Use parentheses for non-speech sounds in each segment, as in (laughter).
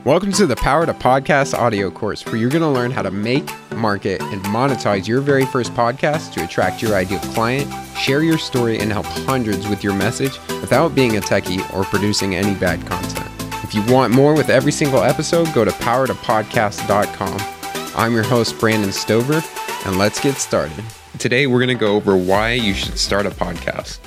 Welcome to the Power to Podcast audio course, where you're going to learn how to make, market, and monetize your very first podcast to attract your ideal client, share your story, and help hundreds with your message without being a techie or producing any bad content. If you want more with every single episode, go to powertopodcast.com. I'm your host, Brandon Stover, and let's get started. Today, we're going to go over why you should start a podcast.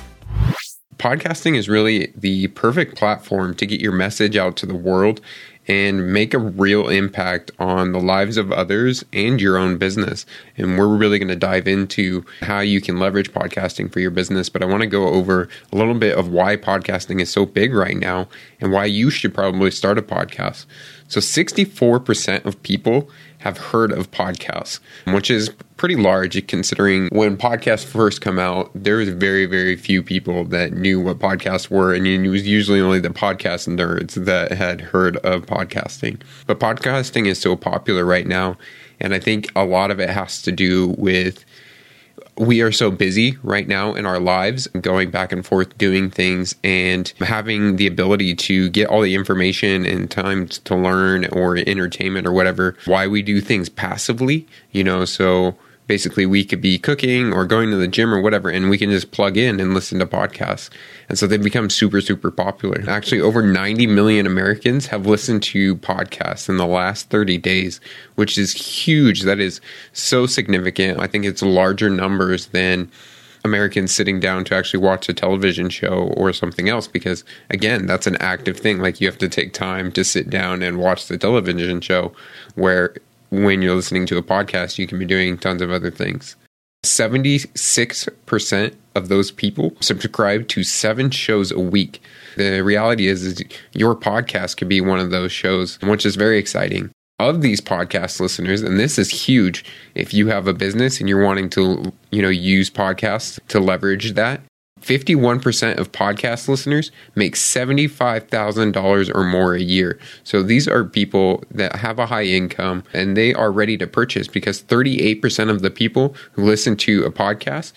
Podcasting is really the perfect platform to get your message out to the world and make a real impact on the lives of others and your own business. And we're really going to dive into how you can leverage podcasting for your business. But I want to go over a little bit of why podcasting is so big right now and why you should probably start a podcast. So, 64% of people have heard of podcasts, which is pretty large considering when podcasts first come out, there was very, very few people that knew what podcasts were. And it was usually only the podcast nerds that had heard of podcasting. But podcasting is so popular right now. And I think a lot of it has to do with we are so busy right now in our lives, going back and forth doing things and having the ability to get all the information and time to learn or entertainment or whatever, why we do things passively, you know, so basically we could be cooking or going to the gym or whatever and we can just plug in and listen to podcasts. And so they've become super super popular. Actually over 90 million americans have listened to podcasts in the last 30 days which is huge. That is so significant. I think it's larger numbers than Americans sitting down to actually watch a television show or something else because again that's an active thing. Like you have to take time to sit down and watch the television show where when you're listening to a podcast, you can be doing tons of other things. 76% of those people subscribe to seven shows a week. The reality is, is your podcast could be one of those shows, which is very exciting. Of these podcast listeners, and this is huge, if you have a business and you're wanting to, you know, use podcasts to leverage that, 51% of podcast listeners make $75,000 or more a year. So these are people that have a high income and they are ready to purchase because 38% of the people who listen to a podcast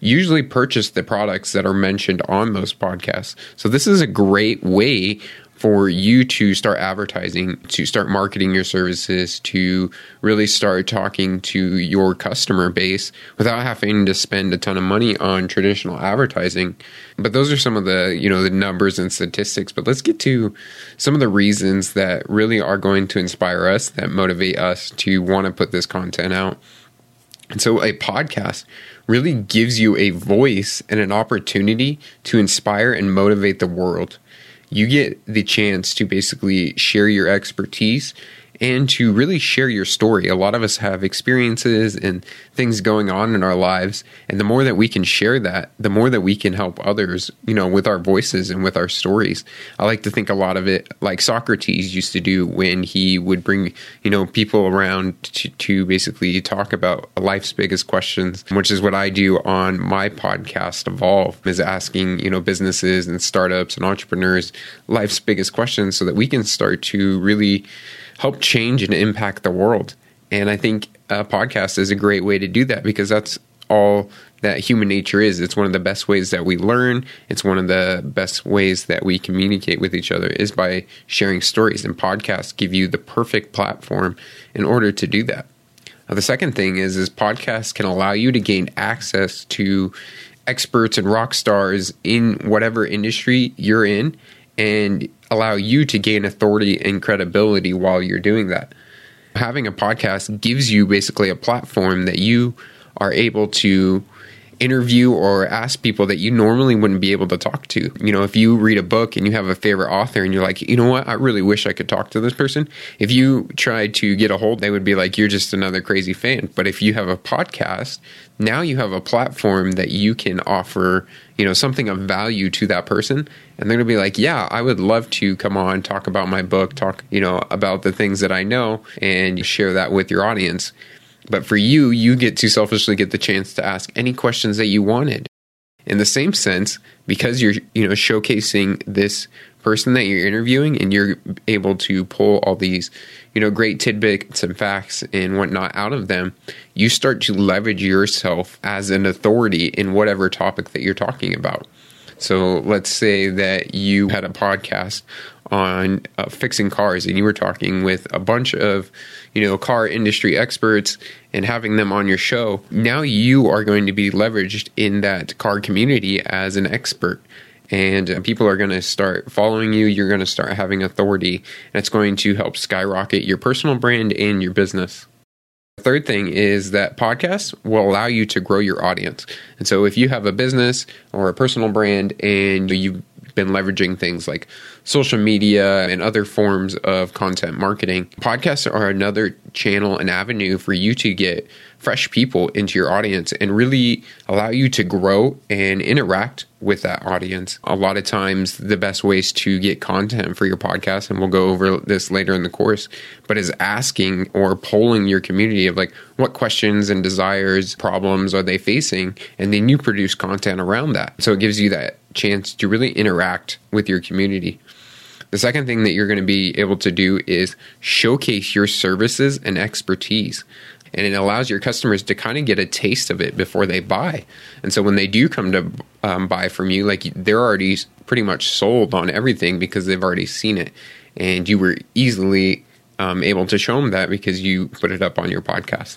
usually purchase the products that are mentioned on those podcasts. So this is a great way for you to start advertising, to start marketing your services, to really start talking to your customer base without having to spend a ton of money on traditional advertising. But those are some of the, you know, the numbers and statistics, but let's get to some of the reasons that really are going to inspire us, that motivate us to want to put this content out. And so a podcast really gives you a voice and an opportunity to inspire and motivate the world you get the chance to basically share your expertise and to really share your story. A lot of us have experiences and things going on in our lives, and the more that we can share that, the more that we can help others, you know, with our voices and with our stories. I like to think a lot of it like Socrates used to do when he would bring, you know, people around to, to basically talk about life's biggest questions, which is what I do on my podcast Evolve, is asking, you know, businesses and startups and entrepreneurs life's biggest questions so that we can start to really help change and impact the world. And I think a podcast is a great way to do that because that's all that human nature is. It's one of the best ways that we learn. It's one of the best ways that we communicate with each other is by sharing stories. And podcasts give you the perfect platform in order to do that. Now, the second thing is, is podcasts can allow you to gain access to experts and rock stars in whatever industry you're in and allow you to gain authority and credibility while you're doing that. Having a podcast gives you basically a platform that you are able to interview or ask people that you normally wouldn't be able to talk to. You know, if you read a book and you have a favorite author and you're like, you know what, I really wish I could talk to this person. If you tried to get a hold, they would be like, you're just another crazy fan. But if you have a podcast, now you have a platform that you can offer, you know, something of value to that person. And they're going to be like, yeah, I would love to come on, talk about my book, talk, you know, about the things that I know and share that with your audience. But for you, you get to selfishly get the chance to ask any questions that you wanted. In the same sense, because you're, you know, showcasing this person that you're interviewing and you're able to pull all these, you know, great tidbits and facts and whatnot out of them, you start to leverage yourself as an authority in whatever topic that you're talking about. So let's say that you had a podcast on uh, fixing cars. And you were talking with a bunch of you know car industry experts and having them on your show. Now you are going to be leveraged in that car community as an expert. And uh, people are going to start following you. You're going to start having authority. And it's going to help skyrocket your personal brand and your business. The third thing is that podcasts will allow you to grow your audience. And so if you have a business or a personal brand and you've been leveraging things like social media and other forms of content marketing, podcasts are another channel and avenue for you to get fresh people into your audience and really allow you to grow and interact with that audience. A lot of times, the best ways to get content for your podcast, and we'll go over this later in the course, but is asking or polling your community of like what questions and desires, problems are they facing, and then you produce content around that. So it gives you that chance to really interact with your community. The second thing that you're going to be able to do is showcase your services and expertise and it allows your customers to kind of get a taste of it before they buy. And so when they do come to um, buy from you, like they're already pretty much sold on everything because they've already seen it, and you were easily um, able to show them that because you put it up on your podcast.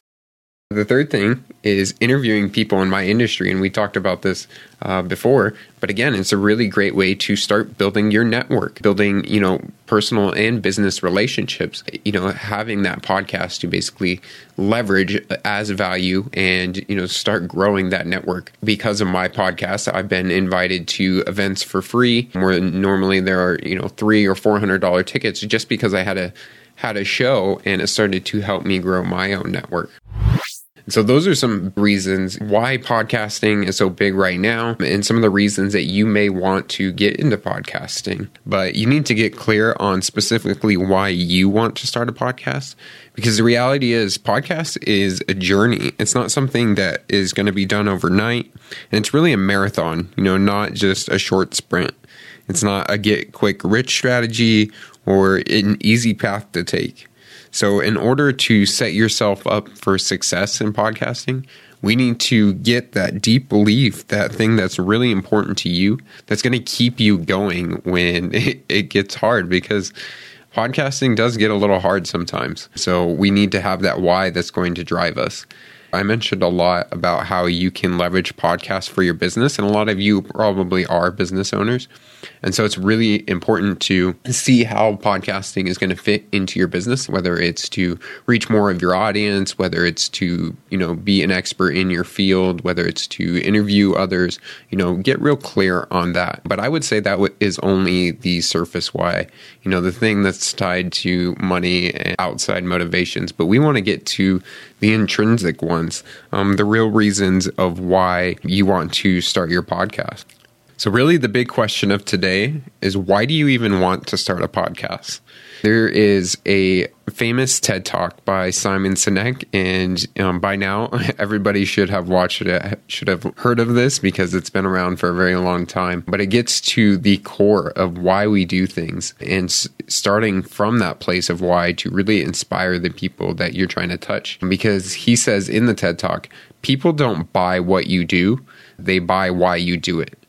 The third thing is interviewing people in my industry, and we talked about this uh, before. But again, it's a really great way to start building your network, building you know personal and business relationships. You know, having that podcast to basically leverage as value and you know start growing that network. Because of my podcast, I've been invited to events for free, where normally there are you know three or four hundred dollar tickets, just because I had a had a show and it started to help me grow my own network. So those are some reasons why podcasting is so big right now and some of the reasons that you may want to get into podcasting. But you need to get clear on specifically why you want to start a podcast because the reality is podcast is a journey. It's not something that is going to be done overnight and it's really a marathon, you know, not just a short sprint. It's not a get quick rich strategy or an easy path to take. So, in order to set yourself up for success in podcasting, we need to get that deep belief, that thing that's really important to you, that's going to keep you going when (laughs) it, it, gets hard because podcasting does get a little hard sometimes. So, we need to have that why that's going to drive us. I mentioned a lot about how you can leverage podcasts for your business, and a lot of you probably are business owners. And so it's really important to see how podcasting is going to fit into your business, whether it's to reach more of your audience, whether it's to, you know, be an expert in your field, whether it's to interview others, you know, get real clear on that. But I would say that is only the surface why, you know, the thing that's tied to money and outside motivations. But we want to get to the intrinsic ones, um, the real reasons of why you want to start your podcast. So, really, the big question of today is why do you even want to start a podcast? There is a famous TED talk by Simon Sinek, and um, by now (laughs) everybody should have watched it, should have heard of this because it's been around for a very long time. But it gets to the core of why we do things, and s- starting from that place of why to really inspire the people that you're trying to touch. Because he says in the TED talk, people don't buy what you do, they buy why you do it.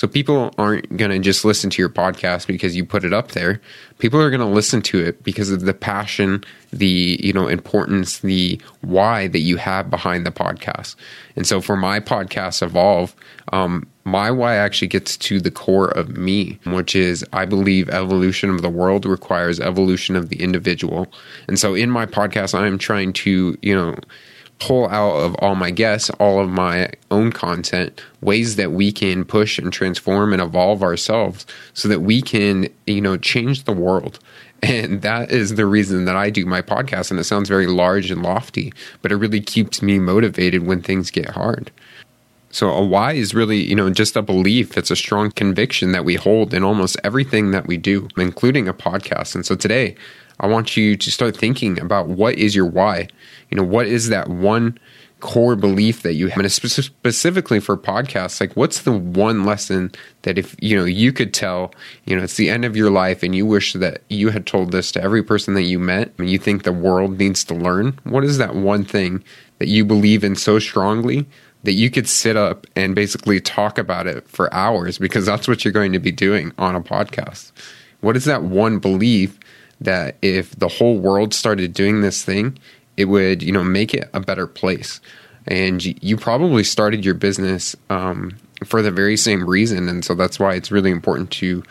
So people aren't going to just listen to your podcast because you put it up there. People are going to listen to it because of the passion, the, you know, importance, the why that you have behind the podcast. And so for my podcast Evolve, um, my why actually gets to the core of me, which is I believe evolution of the world requires evolution of the individual. And so in my podcast, I am trying to, you know, pull out of all my guests, all of my own content, ways that we can push and transform and evolve ourselves so that we can, you know, change the world. (laughs) And that is the reason that I do my podcast. And it sounds very large and lofty, but it really keeps me motivated when things get hard. So a why is really, you know, just a belief. It's a strong conviction that we hold in almost everything that we do, including a podcast. And so today, I want you to start thinking about what is your why. You know, what is that one core belief that you have? And specifically for podcasts, like what's the one lesson that if, you know, you could tell, you know, it's the end of your life and you wish that you had told this to every person that you met and you think the world needs to learn? What is that one thing that you believe in so strongly that you could sit up and basically talk about it for hours because that's what you're going to be doing on a podcast. What is that one belief that if the whole world started doing this thing, it would, you know, make it a better place? And you probably started your business um, for the very same reason. And so that's why it's really important to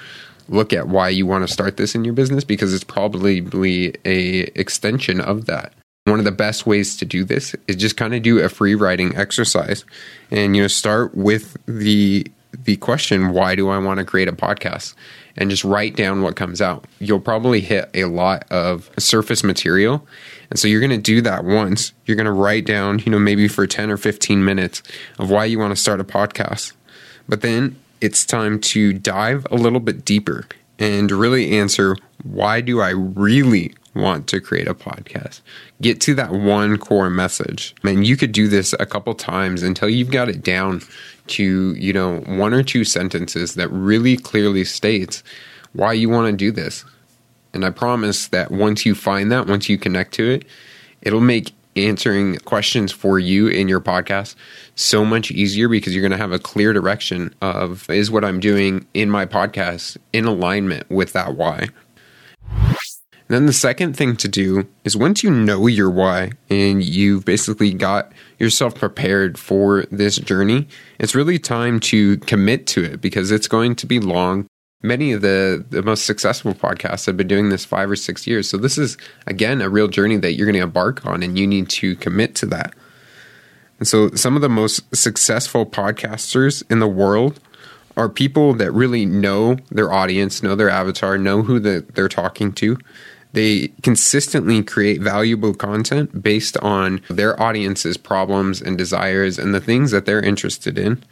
look at why you want to start this in your business because it's probably a extension of that. One of the best ways to do this is just kind of do a free writing exercise and you know start with the the question why do I want to create a podcast and just write down what comes out. You'll probably hit a lot of surface material. And so you're going to do that once. You're going to write down, you know, maybe for 10 or 15 minutes of why you want to start a podcast. But then it's time to dive a little bit deeper and really answer why do I really want to create a podcast? Get to that one core message. And you could do this a couple times until you've got it down to, you know, one or two sentences that really clearly states why you want to do this. And I promise that once you find that, once you connect to it, it'll make answering questions for you in your podcast so much easier because you're going to have a clear direction of is what I'm doing in my podcast in alignment with that why. Then the second thing to do is once you know your why and you've basically got yourself prepared for this journey, it's really time to commit to it because it's going to be long many of the, the most successful podcasts have been doing this five or six years. So this is again a real journey that you're going to embark on, and you need to commit to that. And so some of the most successful podcasters in the world are people that really know their audience, know their avatar, know who the, they're talking to. They consistently create valuable content based on their audience's problems and desires and the things that they're interested in.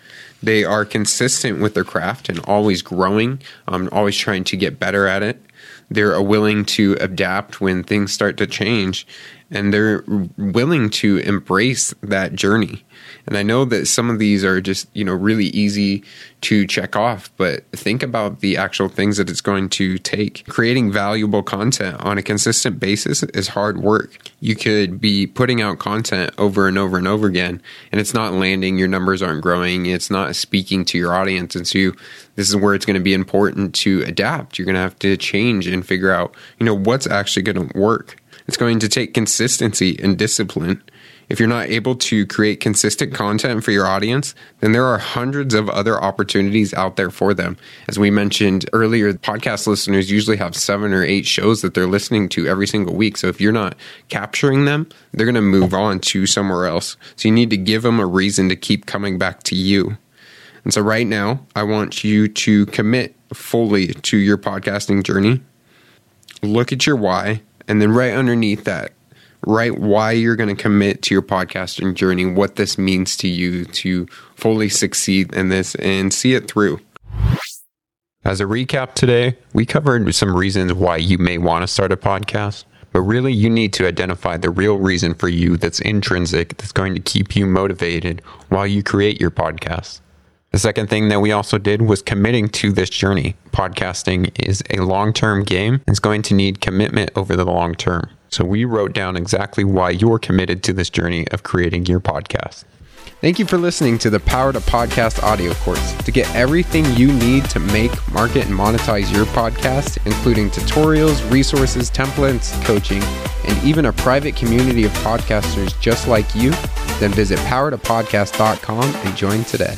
They are consistent with their craft and always growing, um, always trying to get better at it. They're willing to adapt when things start to change, and they're willing to embrace that journey. And I know that some of these are just, you know, really easy to check off, but think about the actual things that it's going to take. Creating valuable content on a consistent basis is hard work. You could be putting out content over and over and over again, and it's not landing, your numbers aren't growing, it's not speaking to your audience. And so this is where it's going to be important to adapt. You're going to have to change and figure out, you know, what's actually going to work. It's going to take consistency and discipline if you're not able to create consistent content for your audience, then there are hundreds of other opportunities out there for them. As we mentioned earlier, podcast listeners usually have seven or eight shows that they're listening to every single week. So if you're not capturing them, they're going to move on to somewhere else. So you need to give them a reason to keep coming back to you. And so right now, I want you to commit fully to your podcasting journey. Look at your why, and then right underneath that, write why you're going to commit to your podcasting journey, what this means to you to fully succeed in this and see it through. As a recap today, we covered some reasons why you may want to start a podcast, but really you need to identify the real reason for you that's intrinsic, that's going to keep you motivated while you create your podcast. The second thing that we also did was committing to this journey. Podcasting is a long term game and it's going to need commitment over the long term. So we wrote down exactly why you're committed to this journey of creating your podcast. Thank you for listening to the Power to Podcast audio course. To get everything you need to make, market, and monetize your podcast, including tutorials, resources, templates, coaching, and even a private community of podcasters just like you, then visit powertopodcast.com and join today.